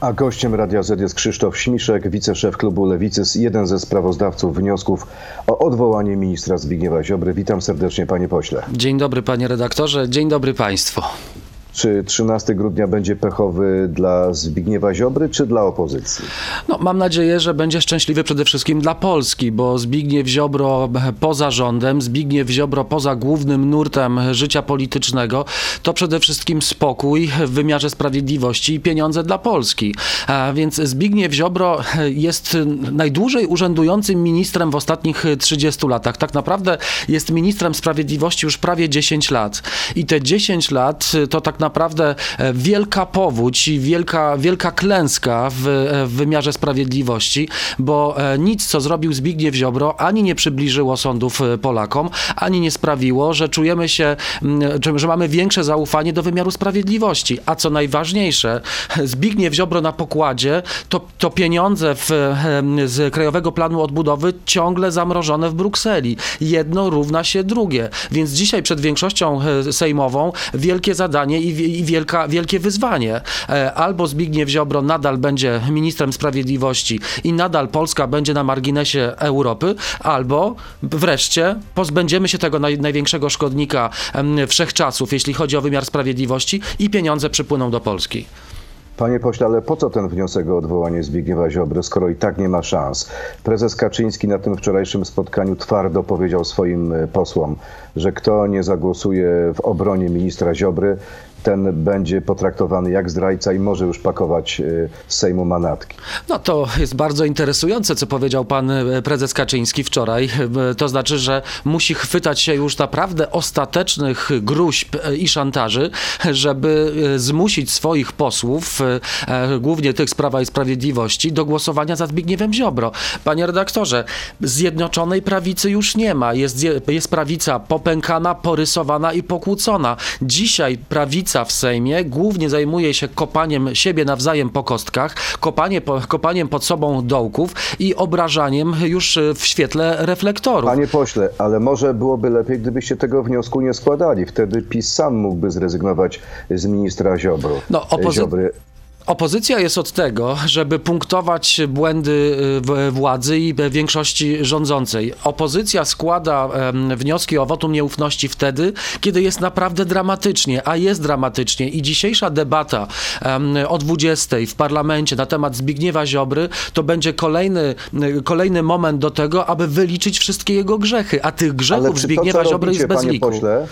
A gościem Radia Z jest Krzysztof Śmiszek, wiceszef klubu Lewicy, jeden ze sprawozdawców wniosków o odwołanie ministra Zbigniewa Ziobry. Witam serdecznie, panie pośle. Dzień dobry, panie redaktorze, dzień dobry państwu. Czy 13 grudnia będzie pechowy dla Zbigniewa Ziobry, czy dla opozycji? No, mam nadzieję, że będzie szczęśliwy przede wszystkim dla Polski, bo Zbigniew Ziobro poza rządem, Zbigniew Ziobro poza głównym nurtem życia politycznego, to przede wszystkim spokój w wymiarze sprawiedliwości i pieniądze dla Polski. A więc Zbigniew Ziobro jest najdłużej urzędującym ministrem w ostatnich 30 latach. Tak naprawdę jest ministrem sprawiedliwości już prawie 10 lat. I te 10 lat to tak naprawdę naprawdę e, wielka powódź i wielka, wielka klęska w, e, w wymiarze sprawiedliwości, bo e, nic, co zrobił Zbigniew Ziobro, ani nie przybliżyło sądów Polakom, ani nie sprawiło, że czujemy się, że mamy większe zaufanie do wymiaru sprawiedliwości. A co najważniejsze, Zbigniew Ziobro na pokładzie, to, to pieniądze w, z Krajowego Planu Odbudowy ciągle zamrożone w Brukseli. Jedno równa się drugie. Więc dzisiaj przed większością sejmową wielkie zadanie i i wielka, wielkie wyzwanie. E, albo Zbigniew Ziobro nadal będzie ministrem sprawiedliwości i nadal Polska będzie na marginesie Europy, albo wreszcie pozbędziemy się tego naj, największego szkodnika wszechczasów, jeśli chodzi o wymiar sprawiedliwości i pieniądze przypłyną do Polski. Panie pośle, ale po co ten wniosek o odwołanie Zbigniewa Ziobry, skoro i tak nie ma szans? Prezes Kaczyński na tym wczorajszym spotkaniu twardo powiedział swoim e, posłom, że kto nie zagłosuje w obronie ministra Ziobry, ten będzie potraktowany jak zdrajca i może już pakować y, z Sejmu manatki. No to jest bardzo interesujące, co powiedział pan y, prezes Kaczyński wczoraj. Y, to znaczy, że musi chwytać się już naprawdę ostatecznych gruźb i szantaży, żeby zmusić swoich posłów, głównie tych z Prawa i Sprawiedliwości, do głosowania za Zbigniewem Ziobro. Panie redaktorze, Zjednoczonej Prawicy już nie ma. Jest, jest prawica popękana, porysowana i pokłócona. Dzisiaj prawica lewica w Sejmie głównie zajmuje się kopaniem siebie nawzajem po kostkach, kopanie, kopaniem pod sobą dołków i obrażaniem już w świetle reflektorów. Panie pośle, ale może byłoby lepiej, gdybyście tego wniosku nie składali. Wtedy PiS sam mógłby zrezygnować z ministra Ziobro. No, opozy- Ziobry. Opozycja jest od tego, żeby punktować błędy y, władzy i większości rządzącej. Opozycja składa wnioski o wotum nieufności wtedy, kiedy jest naprawdę dramatycznie, a jest dramatycznie. I dzisiejsza debata o 20 w parlamencie na temat Zbigniewa Ziobry to będzie kolejny, y, kolejny moment do tego, aby wyliczyć wszystkie jego grzechy. A tych grzechów Zbigniewa to, Ziobry jest bez liku. Pośle,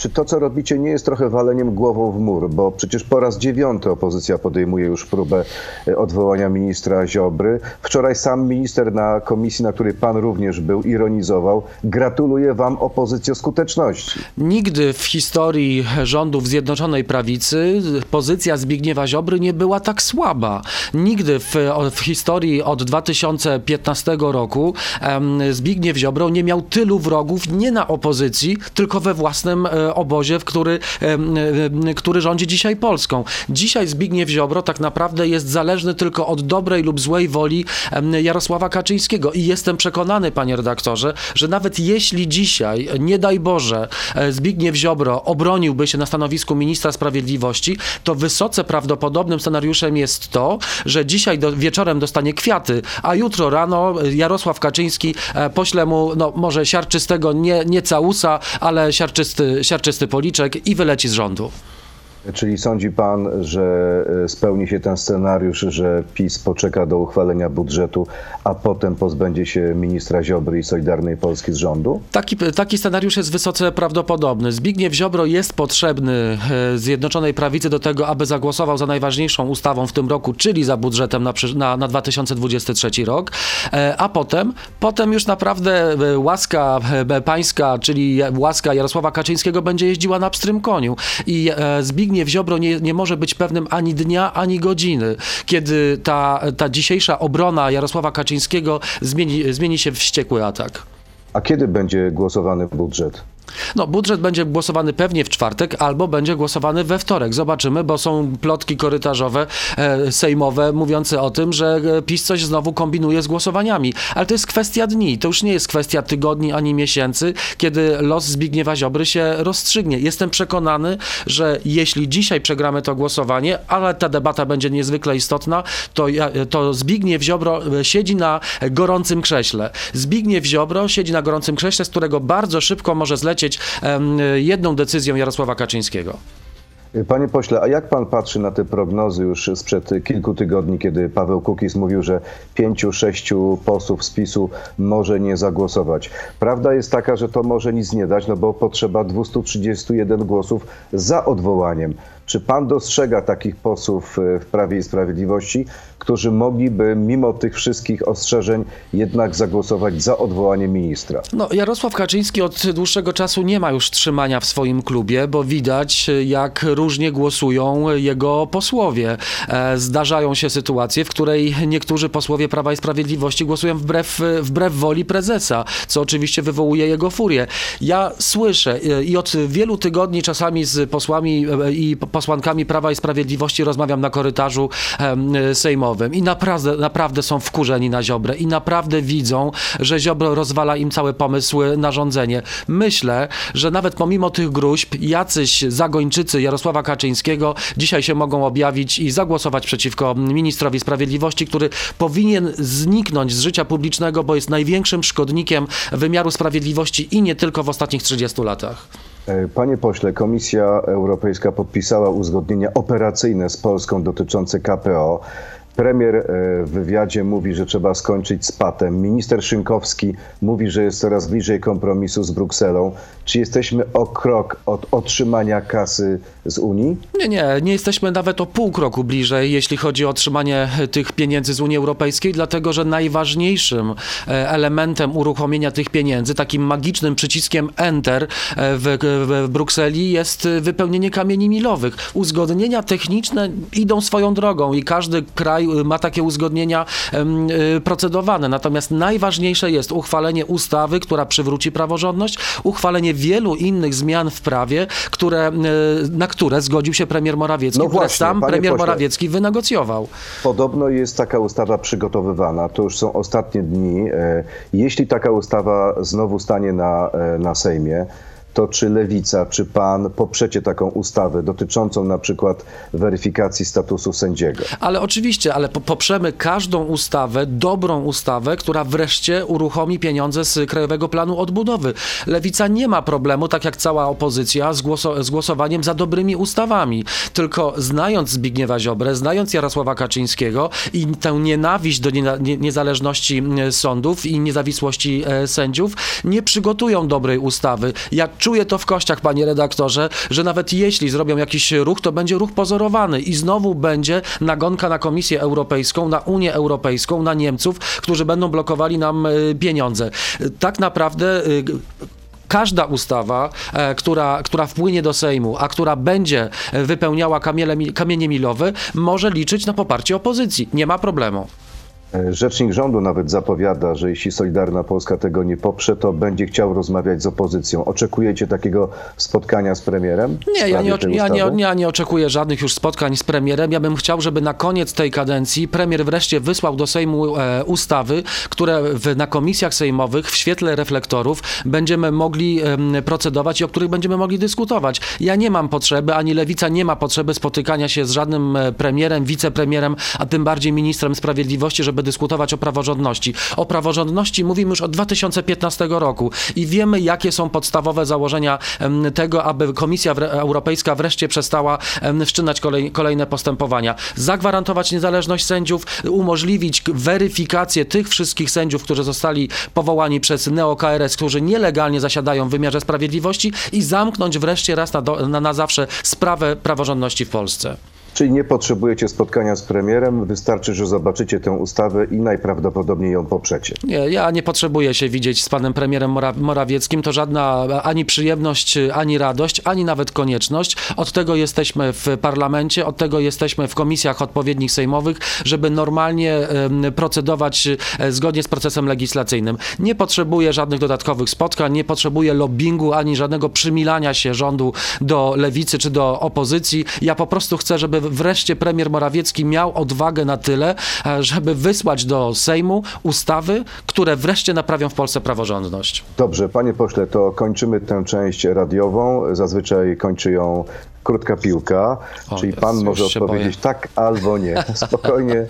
czy to, co robicie, nie jest trochę waleniem głową w mur? Bo przecież po raz dziewiąty opozycja podejmuje już próbę e, odwołania ministra Ziobry. Wczoraj sam minister na komisji, na której pan również był, ironizował. Gratuluję wam opozycjo skuteczności. Nigdy w historii rządów Zjednoczonej Prawicy pozycja Zbigniewa Ziobry nie była tak słaba. Nigdy w, w historii od 2015 roku um, Zbigniew Ziobro nie miał tylu wrogów nie na opozycji, tylko we własnym e, obozie, w który, który rządzi dzisiaj Polską. Dzisiaj Zbigniew Ziobro tak naprawdę jest zależny tylko od dobrej lub złej woli Jarosława Kaczyńskiego. I jestem przekonany, panie redaktorze, że nawet jeśli dzisiaj, nie daj Boże, e, Zbigniew Ziobro obroniłby się na stanowisku ministra sprawiedliwości, to wysoce prawdopodobnym scenariuszem jest to, że dzisiaj do, wieczorem dostanie kwiaty, a jutro rano Jarosław Kaczyński e, pośle mu, no może siarczystego, nie, nie całusa, ale siarczysty, siarczysty czysty policzek i wyleci z rządu. Czyli sądzi pan, że e, spełni się ten scenariusz, że PiS poczeka do uchwalenia budżetu, a potem pozbędzie się ministra Ziobry i Solidarnej Polski z rządu? Taki, taki scenariusz jest wysoce prawdopodobny. Zbigniew Ziobro jest potrzebny e, Zjednoczonej Prawicy do tego, aby zagłosował za najważniejszą ustawą w tym roku, czyli za budżetem na, na, na 2023 rok, e, a potem, potem już naprawdę łaska pańska, czyli łaska Jarosława Kaczyńskiego będzie jeździła na pstrym koniu i Zbigniew Zbigniew Ziobro nie, nie może być pewnym ani dnia, ani godziny, kiedy ta, ta dzisiejsza obrona Jarosława Kaczyńskiego zmieni, zmieni się w wściekły atak. A kiedy będzie głosowany budżet? No, budżet będzie głosowany pewnie w czwartek albo będzie głosowany we wtorek. Zobaczymy, bo są plotki korytarzowe e, sejmowe mówiące o tym, że e, PiS coś znowu kombinuje z głosowaniami. Ale to jest kwestia dni, to już nie jest kwestia tygodni ani miesięcy, kiedy los Zbigniewa Ziobry się rozstrzygnie. Jestem przekonany, że jeśli dzisiaj przegramy to głosowanie, ale ta debata będzie niezwykle istotna, to, to Zbigniew Ziobro e, siedzi na gorącym krześle. Zbigniew Ziobro siedzi na gorącym krześle, z którego bardzo szybko może zlecieć jedną decyzją Jarosława Kaczyńskiego. Panie pośle, a jak pan patrzy na te prognozy już sprzed kilku tygodni, kiedy Paweł Kukiz mówił, że pięciu, sześciu posłów z PiSu może nie zagłosować? Prawda jest taka, że to może nic nie dać, no bo potrzeba 231 głosów za odwołaniem. Czy pan dostrzega takich posłów e, w Prawie i Sprawiedliwości, którzy mogliby mimo tych wszystkich ostrzeżeń jednak zagłosować za odwołaniem ministra? No, Jarosław Kaczyński od dłuższego czasu nie ma już trzymania w swoim klubie, bo widać, jak różnie głosują jego posłowie. E, Zdarzają się sytuacje, w której niektórzy posłowie Prawa i Sprawiedliwości głosują wbrew, wbrew woli prezesa, co oczywiście wywołuje jego furię. Ja słyszę e, i od wielu tygodni czasami z posłami e, i posłankami Prawa i Sprawiedliwości rozmawiam na korytarzu em, i naprawdę, naprawdę są wkurzeni na Ziobrę i naprawdę widzą, że Ziobro rozwala im cały pomysł na rządzenie. Myślę, że nawet pomimo tych gruźb jacyś zagończycy Jarosława Kaczyńskiego dzisiaj się mogą objawić i zagłosować przeciwko ministrowi sprawiedliwości, który powinien zniknąć z życia publicznego, bo jest największym szkodnikiem wymiaru sprawiedliwości i nie tylko w ostatnich 30 latach. Panie pośle, Komisja Europejska podpisała uzgodnienia operacyjne z Polską dotyczące KPO. Premier e, w wywiadzie mówi, że trzeba skończyć z patem. Minister Szynkowski mówi, że jest coraz bliżej kompromisu z Brukselą. Czy jesteśmy o krok od otrzymania kasy z Unii? Nie, nie, nie jesteśmy nawet o pół kroku bliżej, jeśli chodzi o otrzymanie tych pieniędzy z Unii Europejskiej, dlatego że najważniejszym e, elementem uruchomienia tych pieniędzy, takim magicznym przyciskiem Enter e, w, w, w Brukseli jest wypełnienie kamieni milowych. Uzgodnienia techniczne idą swoją drogą i każdy kraj e, ma takie uzgodnienia e, procedowane. Natomiast najważniejsze jest uchwalenie ustawy, która przywróci praworządność, uchwalenie wielu innych zmian w prawie, które, e, na które zgodził się premier Morawiecki, No które właśnie, sam premier pośle. Morawiecki wynegocjował. Podobno jest taka ustawa przygotowywana, to już są ostatnie dni. E, Jeśli taka ustawa znowu stanie na, e, na Sejmie, to czy Lewica, czy pan poprzecie taką ustawę dotyczącą na przykład weryfikacji statusu sędziego? Ale oczywiście, ale po- poprzemy każdą ustawę, dobrą ustawę, która wreszcie uruchomi pieniądze z Krajowego Planu Odbudowy. Lewica nie ma problemu, tak jak cała opozycja, z, głoso- z głosowaniem za dobrymi ustawami. Tylko znając Zbigniewa Ziobrę, znając Jarosława Kaczyńskiego i tę nienawiść do nie- niezależności sądów i niezawisłości e, sędziów, nie przygotują dobrej ustawy. Ja czuję to w kościach, panie redaktorze, że nawet jeśli zrobią jakiś ruch, to będzie ruch pozorowany i znowu będzie nagonka na Komisję Europejską, na Unię Europejską, na Niemców, którzy będą blokowali nam e, pieniądze. E, Tak naprawdę. e, Każda ustawa, która, która wpłynie do Sejmu, a która będzie wypełniała kamienie milowe, może liczyć na poparcie opozycji. Nie ma problemu. E, Rzecznik rządu nawet zapowiada, że jeśli Solidarna Polska tego nie poprze, to będzie chciał rozmawiać z opozycją. Oczekujecie takiego spotkania z premierem? Nie, ja nie, ja, nie, ja nie oczekuję żadnych już spotkań z premierem. Ja bym chciał, żeby na koniec tej kadencji premier wreszcie wysłał do Sejmu e, ustawy, które w, na komisjach sejmowych w świetle reflektorów będziemy mogli em, procedować i o których będziemy mogli dyskutować. Ja nie mam potrzeby, ani Lewica nie ma potrzeby spotykania się z żadnym e, premierem, wicepremierem, a tym bardziej ministrem sprawiedliwości, żeby dyskutować o praworządności. O praworządności mówimy już od 2015 roku i wiemy, jakie są podstawowe założenia tego, aby Komisja Europejska wreszcie przestała wszczynać kolej, kolejne postępowania. Zagwarantować niezależność sędziów, umożliwić weryfikację tych wszystkich sędziów, którzy zostali powołani przez neo-KRS, którzy nielegalnie zasiadają w wymiarze sprawiedliwości i zamknąć wreszcie raz na, do, na, na zawsze sprawę praworządności w Polsce. Czyli nie potrzebujecie spotkania z premierem, wystarczy, że zobaczycie tę ustawę i najprawdopodobniej ją poprzecie. Nie, ja nie potrzebuję się widzieć z panem premierem Mora Morawieckim. To żadna ani przyjemność, ani radość, ani nawet konieczność. Od tego jesteśmy w parlamencie, od tego jesteśmy w komisjach odpowiednich sejmowych, żeby normalnie procedować e, zgodnie z procesem legislacyjnym. Nie potrzebuję żadnych dodatkowych spotkań, nie potrzebuję lobbingu, ani żadnego przymilania się rządu do lewicy czy do opozycji. Ja po prostu chcę, żeby wreszcie premier Morawiecki miał odwagę na tyle, e, żeby wysłać do Sejmu ustawy, które wreszcie naprawią w Polsce praworządność. Dobrze, panie pośle, to kończymy tę część radiową. Zazwyczaj kończy ją krótka piłka, O, czyli pan może odpowiedzieć tak albo nie. Spokojnie.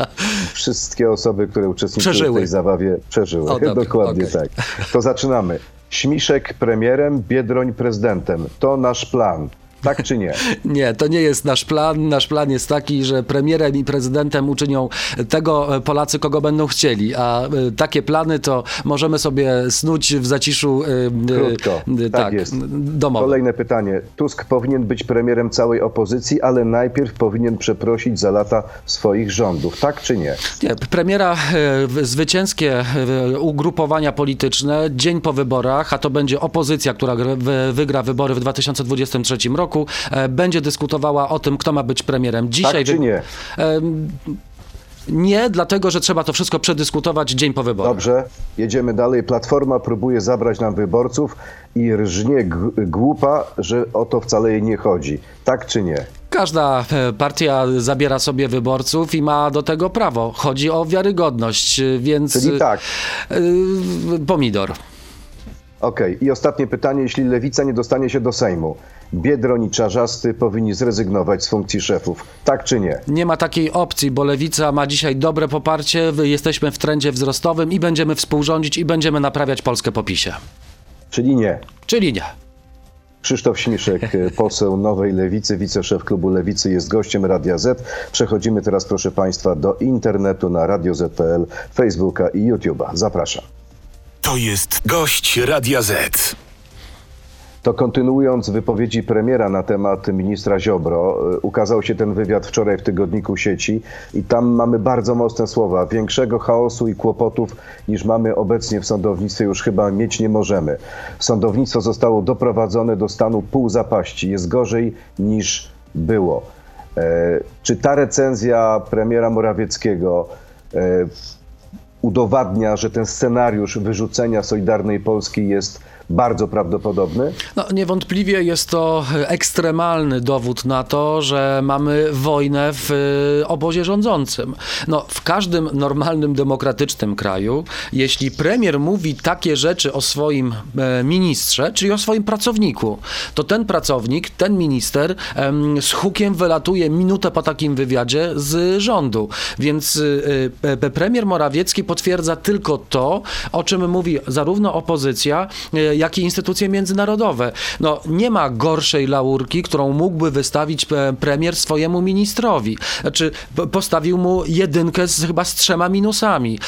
Wszystkie osoby, które uczestniczyły Przeżyły. w tej zabawie, przeżyły. O, dobra, Dokładnie okej. tak. To zaczynamy. Śmiszek premierem, Biedroń prezydentem. To nasz plan. Tak czy nie? Nie, to nie jest nasz plan. Nasz plan jest taki, że premierem i prezydentem uczynią tego e, Polacy, kogo będą chcieli. A e, takie plany to możemy sobie snuć w zaciszu e, Krótko. e, Tak jest. domowym. Kolejne pytanie. Tusk powinien być premierem całej opozycji, ale najpierw powinien przeprosić za lata swoich rządów. Tak czy nie? Nie, premiera, zwycięskie ugrupowania polityczne dzień po wyborach, a to będzie opozycja, która gr- wy- wygra wybory w 2023 roku, e, będzie dyskutowała o tym, kto ma być premierem. Dzisiaj Tak czy nie? Nie, dlatego że trzeba to wszystko przedyskutować dzień po wyborach. Dobrze, jedziemy dalej. Platforma próbuje zabrać nam wyborców i rżnie głupa, że o to wcale jej nie chodzi. Tak czy nie? Każda e, partia zabiera sobie wyborców i ma do tego prawo. Chodzi o wiarygodność, e, więc. Czyli tak. Pomidor. Okej, i ostatnie pytanie. Jeśli lewica nie dostanie się do Sejmu, Biedroń i Czarzasty powinni zrezygnować z funkcji szefów. Tak czy nie? Nie ma takiej opcji, bo lewica ma dzisiaj dobre poparcie, jesteśmy w trendzie wzrostowym i będziemy współrządzić i będziemy naprawiać Polskę po PiSie. Czyli nie. Czyli nie. Krzysztof Śmiszek, e, poseł Nowej Lewicy, wiceszef klubu Lewicy, jest gościem Radia Z. Przechodzimy teraz, proszę Państwa, do internetu na radioz.pl, Facebooka i YouTube'a. Zapraszam. To jest gość Radia Z. To kontynuując wypowiedzi premiera na temat ministra Ziobro, y, ukazał się ten wywiad wczoraj w tygodniku sieci i tam mamy bardzo mocne słowa. Większego chaosu i kłopotów niż mamy obecnie w sądownictwie już chyba mieć nie możemy. Sądownictwo zostało doprowadzone do stanu półzapaści. Jest gorzej niż było. E, Czy ta recenzja premiera Morawieckiego e, udowadnia, że ten scenariusz wyrzucenia Solidarnej Polski jest bardzo prawdopodobny? No, niewątpliwie jest to ekstremalny dowód na to, że mamy wojnę w y, obozie rządzącym. No, w każdym normalnym, demokratycznym kraju, jeśli premier mówi takie rzeczy o swoim e, ministrze, czyli o swoim pracowniku, to ten pracownik, ten minister z hukiem wylatuje minutę po takim wywiadzie z rządu. Więc y, y, premier Morawiecki potwierdza tylko to, o czym mówi zarówno opozycja, y, jak i instytucje międzynarodowe. No, nie ma gorszej laurki, którą mógłby wystawić premier swojemu ministrowi. Znaczy, postawił mu jedynkę z, chyba z trzema minusami.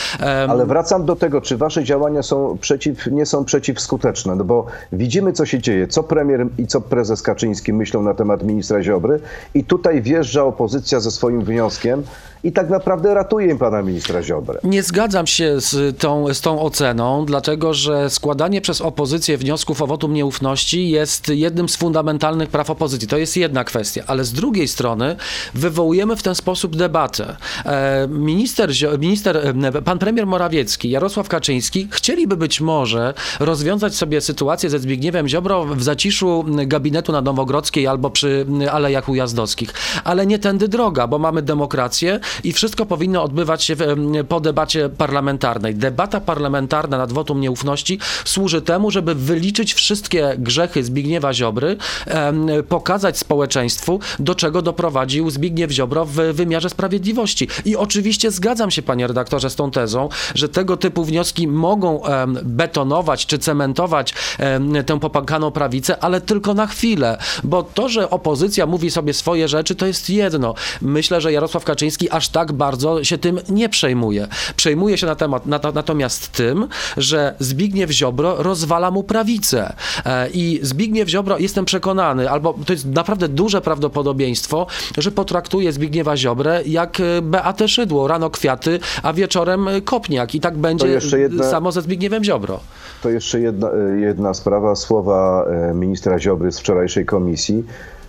Ale wracam do tego, czy wasze działania są przeciw, nie są przeciwskuteczne, no bo widzimy, co się dzieje, co premier i co prezes Kaczyński myślą na temat ministra Ziobry i tutaj wjeżdża opozycja ze swoim wnioskiem i tak naprawdę ratuje pana ministra Ziobrę. Nie zgadzam się z tą, z tą oceną, dlatego że składanie przez opozycję wniosków o wotum nieufności jest jednym z fundamentalnych praw opozycji. To jest jedna kwestia, ale z drugiej strony wywołujemy w ten sposób debatę. E, Minister, minister, e, pan premier Morawiecki, Jarosław Kaczyński chcieliby być może rozwiązać sobie sytuację ze Zbigniewem Ziobro w zaciszu gabinetu na Nowogrodzkiej albo przy Alejach Ujazdowskich, ale nie tędy droga, bo mamy demokrację i wszystko powinno odbywać się po debacie parlamentarnej. Debata parlamentarna nad wotum nieufności służy temu, żeby wyliczyć wszystkie grzechy Zbigniewa Ziobry, pokazać społeczeństwu, do czego doprowadził Zbigniew Ziobro w wymiarze sprawiedliwości. I oczywiście zgadzam się, panie redaktorze, z tą tezą, że tego typu wnioski mogą betonować czy cementować em, tę popękaną prawicę, ale tylko na chwilę, bo to, że opozycja mówi sobie swoje rzeczy, to jest jedno. Myślę, że Jarosław Kaczyński aż tak bardzo się tym nie przejmuje. Przejmuje się na temat, na, natomiast tym, że Zbigniew Ziobro rozwala mu prawicę. E, I Zbigniew Ziobro, jestem przekonany, albo to jest naprawdę duże prawdopodobieństwo, że potraktuje Zbigniewa Ziobrę jak e, Beatę Szydło. Rano kwiaty, a wieczorem e, kopniak. I tak będzie jedna- samo ze Zbigniewem Ziobro. To jeszcze jedna, jedna sprawa, słowa ministra Ziobry z wczorajszej komisji.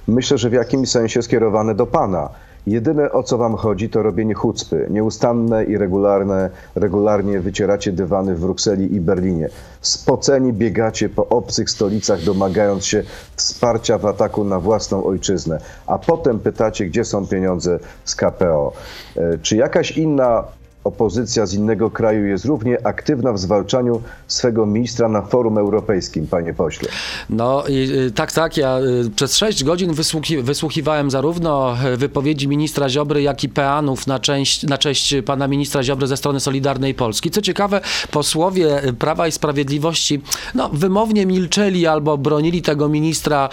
Myślę, że w jakimś sensie skierowane do pana. Jedyne o co wam chodzi to robienie chucpy. Nieustanne i regularne, regularnie wycieracie dywany w Brukseli i Berlinie. Spoceni biegacie po obcych stolicach, domagając się wsparcia w ataku na własną ojczyznę. A potem pytacie, gdzie są pieniądze z KPO. E, Czy jakaś inna opozycja z innego kraju jest równie aktywna w zwalczaniu swego ministra na forum europejskim, panie pośle. No y, tak, tak. Ja y, przez 6 godzin wysłuchi, wysłuchiwałem zarówno e, wypowiedzi ministra Ziobry, jak i peanów na, część, na cześć pana ministra Ziobry ze strony Solidarnej Polski. Co ciekawe, posłowie Prawa i Sprawiedliwości no, wymownie milczeli albo bronili tego ministra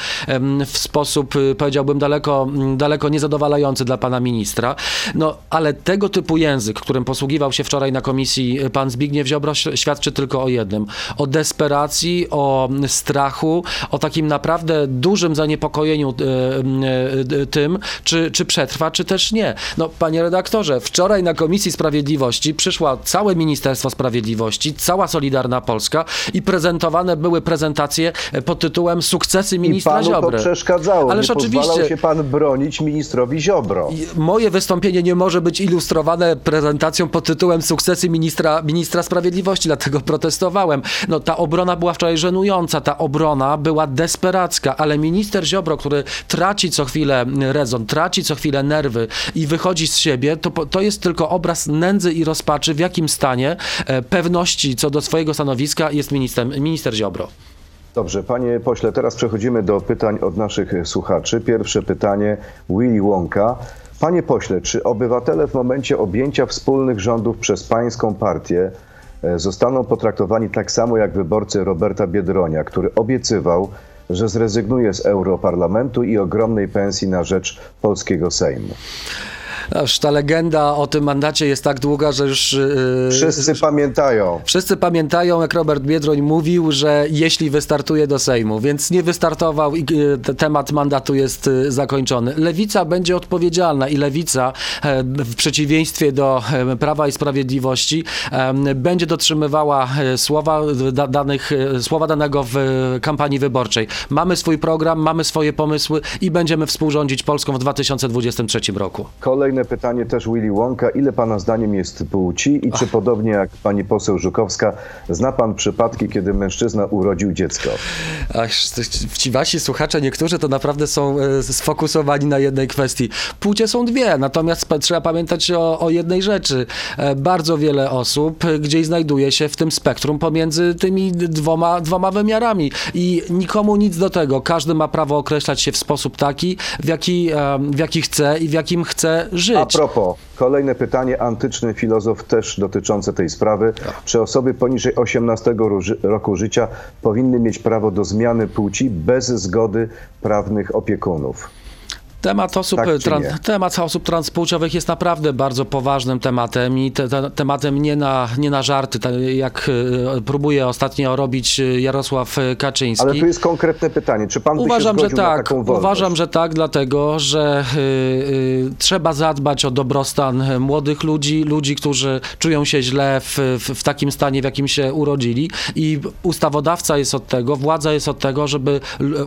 w sposób, y, powiedziałbym, daleko, daleko niezadowalający dla pana ministra. No, ale tego typu język, którym posługiwał się wczoraj na komisji pan Zbigniew Ziobro, świadczy tylko o jednym. O desperacji, o strachu, o takim naprawdę dużym zaniepokojeniu y, y, y, tym, czy, czy przetrwa, czy też nie. No, panie redaktorze, wczoraj na Komisji Sprawiedliwości przyszła całe Ministerstwo Sprawiedliwości, cała Solidarna Polska i prezentowane były prezentacje e, pod tytułem Sukcesy I ministra panu Ziobry. to przeszkadzało. Ależ Nie oczywiście. się pan bronić ministrowi Ziobro. I Moje wystąpienie nie może być ilustrowane prezentacją pod tytułem Sukcesy ministra, ministra sprawiedliwości, dlatego protestowałem. No, ta obrona była wczoraj żenująca, ta obrona była desperacka, ale minister Ziobro, który traci co chwilę rezon, traci co chwilę nerwy i wychodzi z siebie, to, to jest tylko obraz nędzy i rozpaczy, w jakim stanie e, pewności co do swojego stanowiska jest minister, minister Ziobro. Dobrze, panie pośle, teraz przechodzimy do pytań od naszych słuchaczy. Pierwsze pytanie, Willy Wonka. Panie pośle, czy obywatele w momencie objęcia wspólnych rządów przez pańską partię e, zostaną potraktowani tak samo jak wyborcy Roberta Biedronia, który obiecywał, że zrezygnuje z Europarlamentu i ogromnej pensji na rzecz polskiego Sejmu? Aż ta legenda o tym mandacie jest tak długa, że już... yy, Wszyscy pamiętają. Wszyscy pamiętają, jak Robert Biedroń mówił, że jeśli wystartuje do Sejmu, więc nie wystartował i y, te- temat mandatu jest y, zakończony. Lewica będzie odpowiedzialna i Lewica e, w przeciwieństwie do e, Prawa i Sprawiedliwości em, będzie dotrzymywała e, słowa, da, danych, e, słowa danego w e, kampanii wyborczej. Mamy swój program, mamy swoje pomysły i będziemy współrządzić Polską w 2023 roku. Kolejne pytanie też Willy Wonka. Ile pana zdaniem jest płci i czy podobnie jak pani poseł Żukowska, zna pan przypadki, kiedy mężczyzna urodził dziecko? Ach, ci wasi słuchacze, niektórzy to naprawdę są e, sfokusowani na jednej kwestii. Płcie są dwie, natomiast trzeba pamiętać o, o jednej rzeczy. E, Bardzo wiele osób gdzieś znajduje się w tym spektrum pomiędzy tymi dwoma, dwoma wymiarami i nikomu nic do tego. Każdy ma prawo określać się w sposób taki, w jaki, e, w jaki chce i w jakim chce żyć. A propos, kolejne pytanie, antyczny filozof też dotyczące tej sprawy. Czy osoby poniżej 18 róży- roku życia powinny mieć prawo do zmiany płci bez zgody prawnych opiekunów? Temat osób, Tak tran- temat osób transpłciowych jest naprawdę bardzo poważnym tematem i te, te, tematem nie na, nie na żarty, tak jak e, próbuje ostatnio robić e, Jarosław e, Kaczyński. Ale tu jest konkretne pytanie, czy pan Uważam, by się że tak. Uważam, że tak, dlatego że y, y, trzeba zadbać o dobrostan młodych ludzi, ludzi, którzy czują się źle w, w, w takim stanie, w jakim się urodzili. I ustawodawca jest od tego, władza jest od tego, żeby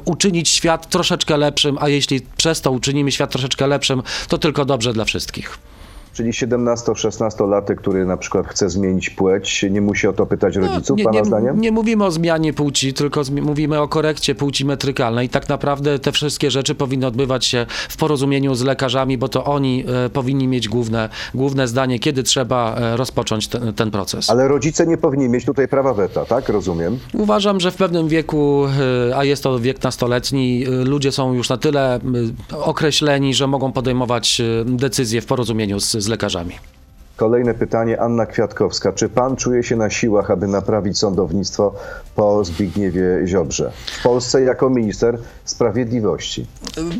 uczynić świat troszeczkę lepszym, a jeśli przez to uczynimy świat troszeczkę lepszym, to tylko dobrze dla wszystkich. Czyli 17-16-latek, który na przykład chce zmienić płeć, nie musi o to pytać rodziców, No, nie, pana nie, zdaniem? nie mówimy o zmianie płci, tylko mówimy o korekcie płci metrykalnej. Tak naprawdę te wszystkie rzeczy powinny odbywać się w porozumieniu z lekarzami, bo to oni e, powinni mieć główne, główne zdanie, kiedy trzeba e, rozpocząć ten, ten proces. Ale rodzice nie powinni mieć tutaj prawa weta, tak? Rozumiem. Uważam, że w pewnym wieku, e, a jest to wiek nastoletni, e, ludzie są już na tyle określeni, że mogą podejmować e, decyzje w porozumieniu z, z lekarzami. Kolejne pytanie, Anna Kwiatkowska. Czy pan czuje się na siłach, aby naprawić sądownictwo po Zbigniewie Ziobrze? W Polsce jako minister sprawiedliwości.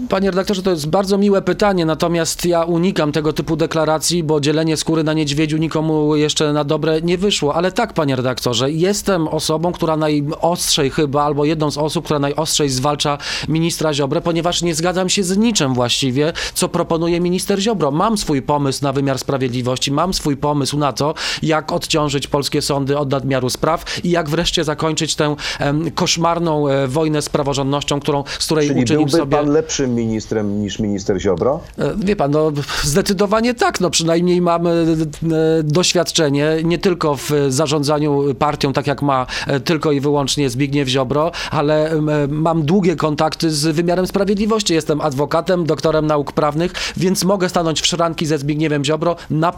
Panie redaktorze, to jest bardzo miłe pytanie, natomiast ja unikam tego typu deklaracji, bo dzielenie skóry na niedźwiedziu nikomu jeszcze na dobre nie wyszło. Ale tak, panie redaktorze, jestem osobą, która najostrzej chyba, albo jedną z osób, która najostrzej zwalcza ministra Ziobrę, ponieważ nie zgadzam się z niczym właściwie, co proponuje minister Ziobro. Mam swój pomysł na wymiar sprawiedliwości, mam swój pomysł na to, jak odciążyć polskie sądy od nadmiaru spraw i jak wreszcie zakończyć tę em, koszmarną e, wojnę z praworządnością, którą, z której Czyli uczynił byłby sobie... pan lepszym ministrem niż minister Ziobro? E, Wie pan, no zdecydowanie tak, no przynajmniej mamy e, doświadczenie nie tylko w zarządzaniu partią, tak jak ma e, tylko i wyłącznie Zbigniew Ziobro, ale e, mam długie kontakty z wymiarem sprawiedliwości. Jestem adwokatem, doktorem nauk prawnych, więc mogę stanąć w szranki ze Zbigniewem Ziobro na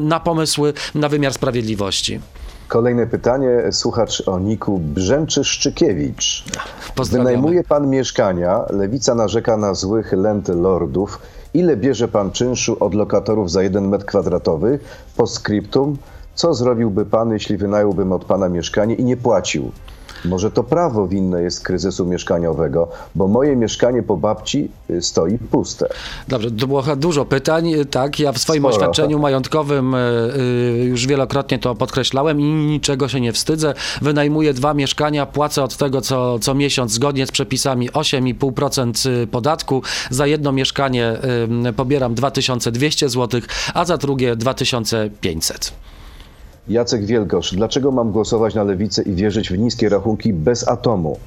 na pomysły na wymiar sprawiedliwości. Kolejne pytanie, słuchacz o niku Brzęczy-Szczykiewicz. Wynajmuje pan mieszkania, lewica narzeka na złych landlordów. Ile bierze pan czynszu od lokatorów za jeden metr kwadratowy? Po skryptum, co zrobiłby pan, jeśli wynająłbym od pana mieszkanie i nie płacił? Może to prawo winne jest kryzysu mieszkaniowego, bo moje mieszkanie po babci y, stoi puste. Dobrze, to było dużo pytań. Tak, ja w swoim Sporo. oświadczeniu majątkowym y, y, już wielokrotnie to podkreślałem i niczego się nie wstydzę. Wynajmuję dwa mieszkania, płacę od tego co, co miesiąc zgodnie z przepisami 8,5% podatku. Za jedno mieszkanie y, pobieram 2200 zł, a za drugie 2500. Jacek Wielgosz, dlaczego mam głosować na lewicę i wierzyć w niskie rachunki bez atomu?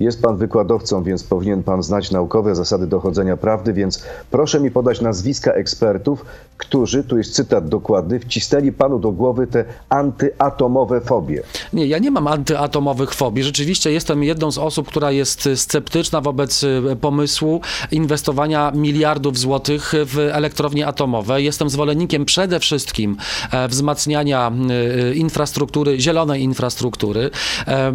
Jest pan wykładowcą, więc powinien pan znać naukowe zasady dochodzenia prawdy, więc proszę mi podać nazwiska ekspertów, którzy, tu jest cytat dokładny, wcisnęli panu do głowy te antyatomowe fobie. Nie, ja nie mam antyatomowych fobii. Rzeczywiście jestem jedną z osób, która jest sceptyczna wobec y, pomysłu inwestowania miliardów złotych w elektrownie atomowe. Jestem zwolennikiem przede wszystkim e, wzmacniania y, infrastruktury, zielonej infrastruktury E,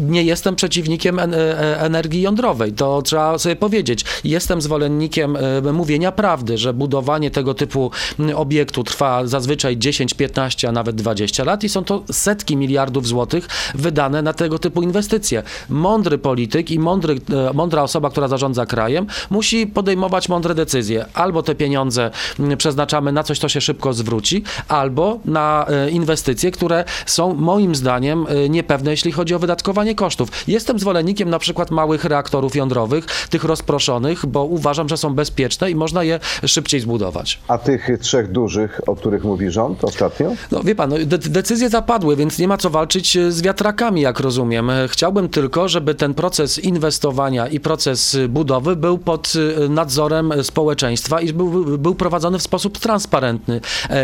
nie jestem przeciwnikiem en- e, energii jądrowej. To trzeba sobie powiedzieć. Jestem zwolennikiem e, mówienia prawdy, że budowanie tego typu obiektu trwa zazwyczaj 10, 15, a nawet 20 lat i są to setki miliardów złotych wydane na tego typu inwestycje. Mądry polityk i mądry, e, mądra osoba, która zarządza krajem, musi podejmować mądre decyzje. Albo te pieniądze przeznaczamy na coś, co się szybko zwróci, albo na e, inwestycje, które są moim zdaniem e, niepewne, jeśli chodzi o wydatkowanie kosztów. Jestem zwolennikiem na przykład małych reaktorów jądrowych, tych rozproszonych, bo uważam, że są bezpieczne i można je szybciej zbudować. A tych trzech dużych, o których mówi rząd ostatnio? No wie pan, no, de- decyzje zapadły, więc nie ma co walczyć e, z wiatrakami, jak rozumiem. E, Chciałbym tylko, żeby ten proces inwestowania i proces e, budowy był pod nadzorem społeczeństwa i był, był prowadzony w sposób transparentny.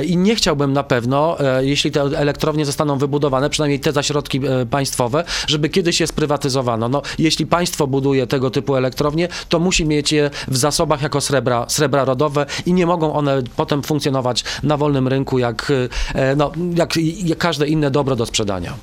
I nie chciałbym na pewno, jeśli te elektrownie zostaną wybudowane, przynajmniej te za środki e, państwowe, żeby kiedyś je sprywatyzowano. No, jeśli państwo buduje tego typu elektrownie, to musi mieć je w zasobach jako srebra, srebra rodowe i nie mogą one potem funkcjonować na wolnym rynku jak, e, no, jak, jak każde inne dobro do sprzedania.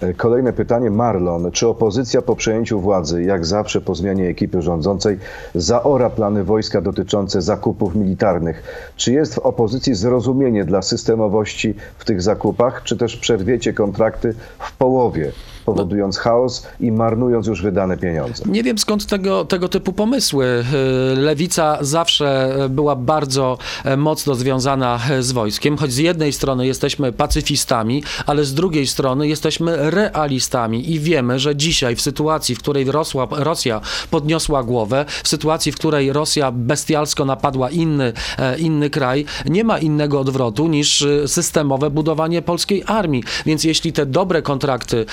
E, Kolejne pytanie. Marlon, czy opozycja po przejęciu władzy, jak zawsze po zmianie ekipy rządzącej, zaora plany wojska dotyczące zakupów militarnych? Czy jest w opozycji zrozumienie dla systemowości w tych zakupach, czy też przerwiecie kontrakty w połowie, powodując chaos i marnując już wydane pieniądze? Nie wiem skąd tego, tego typu pomysły. E, Lewica zawsze e, była bardzo e, mocno związana z wojskiem, choć z jednej strony jesteśmy pacyfistami, ale z drugiej strony jesteśmy realistami i wiemy, że dzisiaj w sytuacji, w której Rosła, Rosja podniosła głowę, w sytuacji, w której Rosja bestialsko napadła inny, inny kraj, nie ma innego odwrotu niż systemowe budowanie polskiej armii. Więc jeśli te dobre kontrakty,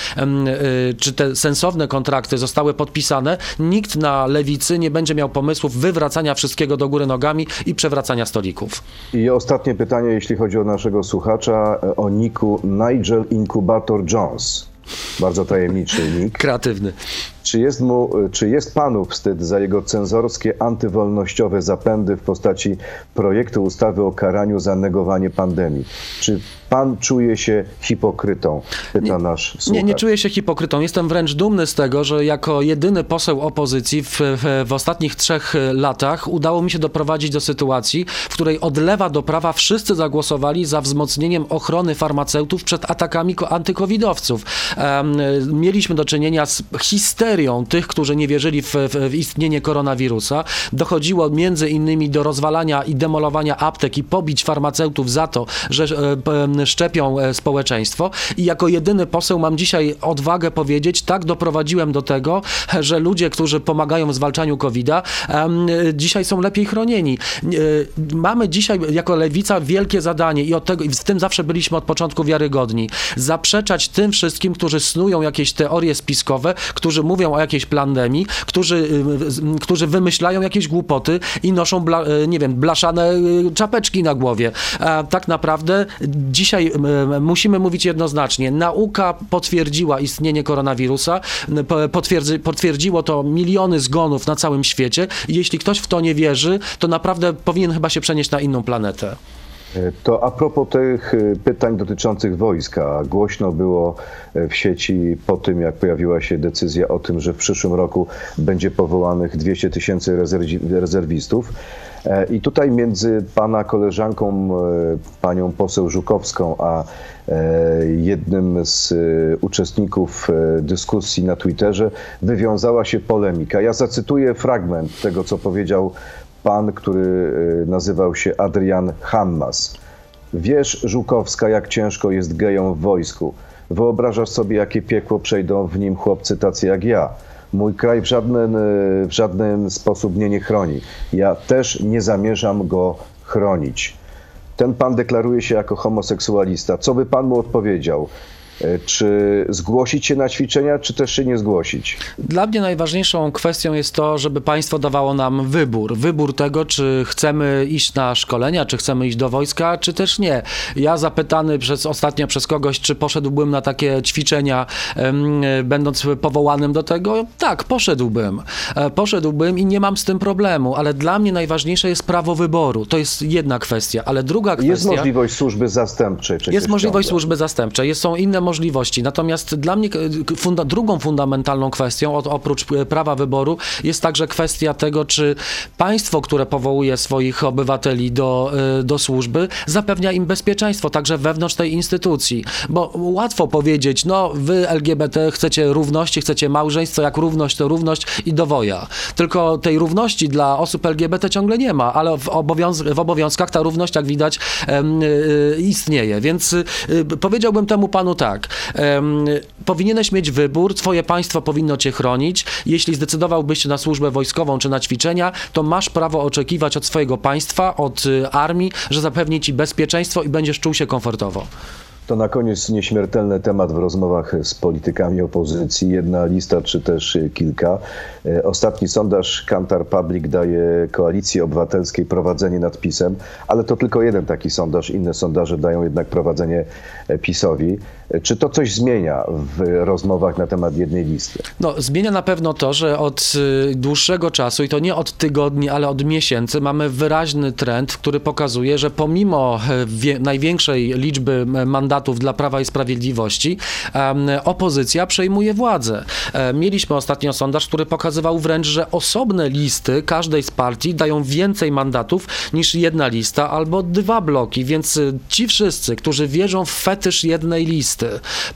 czy te sensowne kontrakty zostały podpisane, nikt na lewicy nie będzie miał pomysłów wywracania wszystkiego do góry nogami i przewracania stolików. I ostatnie pytanie, jeśli chodzi o naszego słuchacza, e, o niku Nigel Incubator Jones. Bardzo tajemniczy nick. Kreatywny. Czy jest, mu, czy jest panu wstyd za jego cenzorskie, antywolnościowe zapędy w postaci projektu ustawy o karaniu za negowanie pandemii? Czy pan czuje się hipokrytą? Pyta nasz słuchacz. Nie, nie czuję się hipokrytą. Jestem wręcz dumny z tego, że jako jedyny poseł opozycji w, w, w ostatnich trzech latach udało mi się doprowadzić do sytuacji, w której od lewa do prawa wszyscy zagłosowali za wzmocnieniem ochrony farmaceutów przed atakami ko- antykowidowców. Em, mieliśmy do czynienia z histerią tych, którzy nie wierzyli w, w, w istnienie koronawirusa. Dochodziło między innymi do rozwalania i demolowania aptek i pobić farmaceutów za to, że e, szczepią e, społeczeństwo. I jako jedyny poseł mam dzisiaj odwagę powiedzieć, tak doprowadziłem do tego, że ludzie, którzy pomagają w zwalczaniu COVID-a, em, dzisiaj są lepiej chronieni. E, Mamy dzisiaj jako lewica wielkie zadanie i od tego, i w tym zawsze byliśmy od początku wiarygodni. Zaprzeczać tym wszystkim, którzy snują jakieś teorie spiskowe, którzy mówią o jakiejś pandemii, którzy, y, z- którzy wymyślają jakieś głupoty i noszą, bla, nie wiem, blaszane y, czapeczki na głowie. Tak naprawdę dzisiaj y, musimy mówić jednoznacznie. Nauka potwierdziła istnienie koronawirusa, po- potwierdzy, potwierdziło to miliony zgonów na całym świecie. Jeśli ktoś w to nie wierzy, to naprawdę powinien chyba się przenieść na inną planetę. To a propos tych y, pytań dotyczących wojska. Głośno było y, w sieci po tym, jak pojawiła się decyzja o tym, że w przyszłym roku będzie powołanych 200 tysięcy rezerwi- rezerwistów. E, I tutaj między pana koleżanką, e, panią poseł Żukowską, a e, jednym z e, uczestników e, dyskusji na Twitterze wywiązała się polemika. Ja zacytuję fragment tego, co powiedział pan, który y, nazywał się Adrian Hammas. Wiesz, Żukowska, jak ciężko jest gejom w wojsku. Wyobrażasz sobie, jakie piekło przejdą w nim chłopcy tacy jak ja. Mój kraj w żaden, y, w żaden sposób mnie nie chroni. Ja też nie zamierzam go chronić. Ten pan deklaruje się jako homoseksualista. Co by pan mu odpowiedział? Y, Czy zgłosić się na ćwiczenia, czy też się nie zgłosić? Dla mnie najważniejszą kwestią jest to, żeby państwo dawało nam wybór. Wybór tego, czy chcemy iść na szkolenia, czy chcemy iść do wojska, czy też nie. Ja zapytany przez ostatnio przez kogoś, czy poszedłbym na takie ćwiczenia, będąc powołanym do tego, tak, poszedłbym. E, Poszedłbym i nie mam z tym problemu, ale dla mnie najważniejsze jest prawo wyboru. To jest jedna kwestia, ale druga kwestia... Jest możliwość służby zastępczej. Jest możliwość ciągle. służby zastępczej, jest, są inne możliwości. Natomiast dla mnie k- funda, drugą fundamentalną kwestią, oprócz e, prawa wyboru, jest także kwestia tego, czy państwo, które powołuje swoich obywateli do, e, do służby, zapewnia im bezpieczeństwo, także wewnątrz tej instytucji. Bo łatwo powiedzieć, no wy LGBT chcecie równości, chcecie małżeństwo, jak równość to równość i do woja. Tylko tej równości dla osób LGBT ciągle nie ma, ale w, obowiąz- w obowiązkach ta równość, jak widać, em, y, istnieje. Więc y, y, powiedziałbym temu panu tak. Em, powinieneś mieć wybór, twoje państwo powinno cię chronić. Jeśli zdecydowałbyś się na służbę wojskową czy na ćwiczenia, to masz prawo oczekiwać od swojego państwa, od y, armii, że zapewni ci bezpieczeństwo i będziesz czuł się komfortowo. To na koniec nieśmiertelny temat w rozmowach z politykami opozycji. Jedna lista, czy też kilka. E, Ostatni sondaż Kantar Public daje Koalicji Obywatelskiej prowadzenie nad PiSem, ale to tylko jeden taki sondaż. Inne sondaże dają jednak prowadzenie e, PiSowi. Czy to coś zmienia w rozmowach na temat jednej listy? No, zmienia na pewno to, że od y, dłuższego czasu, i to nie od tygodni, ale od miesięcy, mamy wyraźny trend, który pokazuje, że pomimo e, największej liczby mandatów dla Prawa i Sprawiedliwości, opozycja przejmuje władzę. E, Mieliśmy ostatnio sondaż, który pokazywał wręcz, że osobne listy każdej z partii dają więcej mandatów niż jedna lista albo dwa bloki, więc y, ci wszyscy, którzy wierzą w fetysz jednej listy,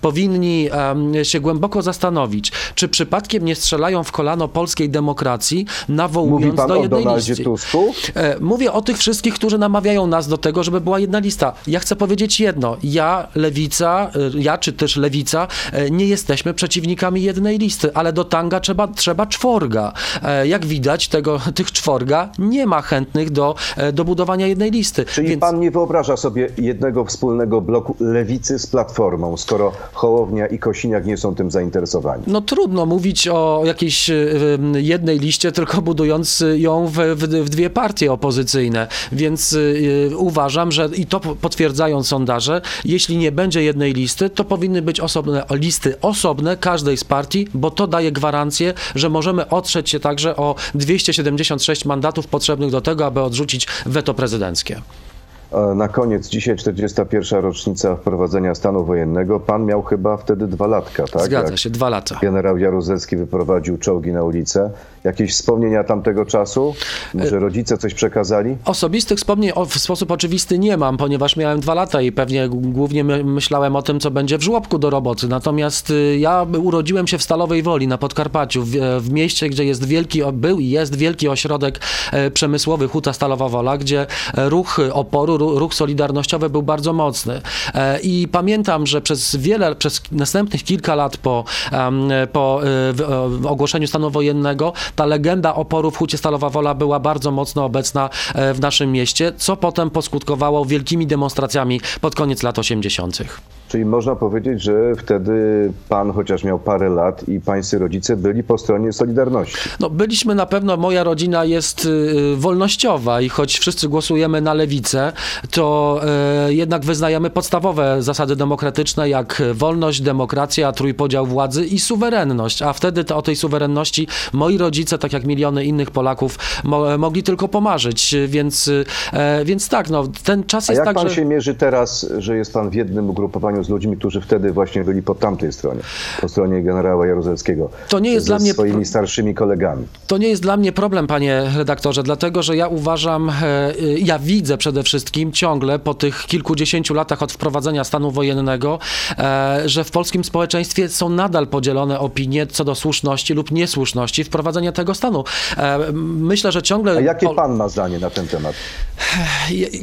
powinni em, się głęboko zastanowić, czy przypadkiem nie strzelają w kolano polskiej demokracji, Mówi nawołując pan do jednej listy. Tusku? E, Mówię o tych wszystkich, którzy namawiają nas do tego, żeby była jedna lista. Ja chcę powiedzieć jedno. Ja, lewica, e, ja czy też lewica, e, nie jesteśmy przeciwnikami jednej listy, ale do tanga trzeba, trzeba czworga. E, Jak widać, tego, tych czworga nie ma chętnych do, e, do budowania jednej listy. Czyli Więc- pan nie wyobraża sobie jednego wspólnego bloku lewicy z Platformą, skoro Hołownia i Kosiniak nie są tym zainteresowani? No trudno mówić o jakiejś y, y, jednej liście, tylko budując y, ją w, w, w dwie partie opozycyjne. Więc uważam, że i to po- potwierdzają sondaże, jeśli nie będzie jednej listy, to powinny być osobne listy osobne każdej z partii, bo to daje gwarancję, że możemy otrzeć się także o 276 mandatów potrzebnych do tego, aby odrzucić weto prezydenckie. A Na koniec, dzisiaj 41. rocznica wprowadzenia stanu wojennego. Pan miał chyba wtedy dwa latka, tak? Zgadza Jak się, dwa lata. Generał Jaruzelski wyprowadził czołgi na ulicę. Jakieś wspomnienia tamtego czasu? Może rodzice coś przekazali? Osobistych wspomnień w sposób oczywisty nie mam, ponieważ miałem dwa lata i pewnie głównie my, myślałem o tym, co będzie w żłobku do roboty. Natomiast y, ja urodziłem się w Stalowej Woli na Podkarpaciu, w, w mieście, gdzie jest wielki, był i jest wielki ośrodek e, przemysłowy Huta Stalowa Wola, gdzie e, ruch oporu, ru- ruch solidarnościowy był bardzo mocny. E, I pamiętam, że przez wiele, przez następnych kilka lat po, po e, e, ogłoszeniu stanu wojennego, ta legenda oporu w Hucie Stalowa Wola była bardzo mocno obecna w naszym mieście, co potem poskutkowało wielkimi demonstracjami pod koniec lat 80. Czyli można powiedzieć, że wtedy pan, chociaż miał parę lat i pańscy rodzice byli po stronie Solidarności. No, byliśmy na pewno, moja rodzina jest y, wolnościowa i choć wszyscy głosujemy na lewicę, to y, jednak wyznajemy podstawowe zasady demokratyczne, jak wolność, demokracja, trójpodział władzy i suwerenność. A wtedy to, o tej suwerenności moi rodzice, tak jak miliony innych Polaków, mo, mogli tylko pomarzyć. Więc, y, e, więc tak, no, ten czas A jest jak tak, pan że... się mierzy teraz, że jest pan w jednym ugrupowaniu z ludźmi, którzy wtedy właśnie byli po tamtej stronie, po stronie generała Jaruzelskiego? To nie jest dla mnie- swoimi starszymi kolegami. To nie jest dla mnie problem, panie redaktorze, dlatego że ja uważam, e, y, ja widzę przede wszystkim ciągle po tych kilkudziesięciu latach od wprowadzenia stanu wojennego, e, że w polskim społeczeństwie są nadal podzielone opinie co do słuszności lub niesłuszności wprowadzenia tego stanu. E, Myślę, że ciągle. A jakie pan ma zdanie na ten temat?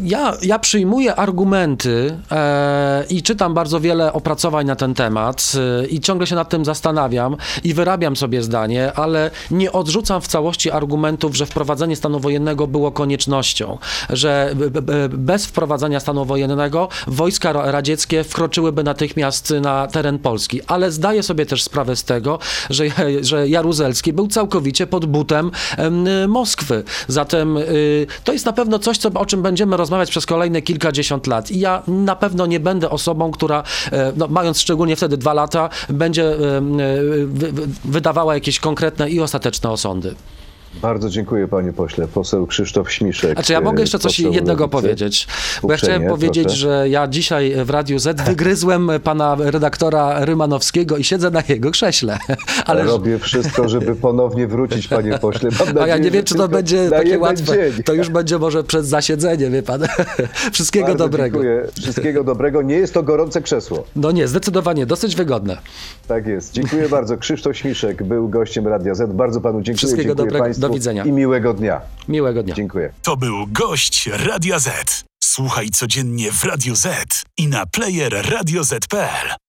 ja, ja przyjmuję argumenty e, i czytam bardzo wiele opracowań na ten temat e, i ciągle się nad tym zastanawiam i wyrabiam sobie zdanie, ale nie odrzucam w całości argumentów, że wprowadzenie stanu wojennego było koniecznością, że bez wprowadzenia stanu wojennego wojska ra- radzieckie wkroczyłyby natychmiast na teren Polski, ale zdaję sobie też sprawę z tego, że, że Jaruzelski był całkowicie pod butem em, Moskwy. Zatem y, to jest na pewno coś, co, o czym będziemy rozmawiać przez kolejne kilkadziesiąt lat. I ja na pewno nie będę osobą, która, e, no, mając szczególnie wtedy dwa lata, będzie e, wy- wydawała jakieś konkretne i ostateczne osądy. Bardzo dziękuję panie pośle. Poseł Krzysztof Śmiszek. A czy ja mogę jeszcze coś jednego Lewicy. powiedzieć? Bo ja chciałem powiedzieć, proszę. że ja dzisiaj w Radiu Z wygryzłem pana redaktora Rymanowskiego i siedzę na jego krześle. Ale Robię wszystko, żeby ponownie wrócić, panie pośle. Mam A ja nadzieję, nie wiem, czy to będzie takie łatwe. dzień. To już będzie może przed zasiedzenie, wie pan. Wszystkiego Bardzo dobrego. Dziękuję. Wszystkiego dobrego. Nie jest to gorące krzesło. No nie, zdecydowanie, dosyć wygodne. Tak jest. Dziękuję bardzo. Krzysztof Śmiszek był gościem Radia Z. Bardzo panu dziękuję. Wszystkiego dziękuję dobrego. Państwu Do widzenia. I miłego dnia. Miłego dnia. Dziękuję. To był gość Radia Z. Słuchaj codziennie w Radio Z i na player radioz.pl.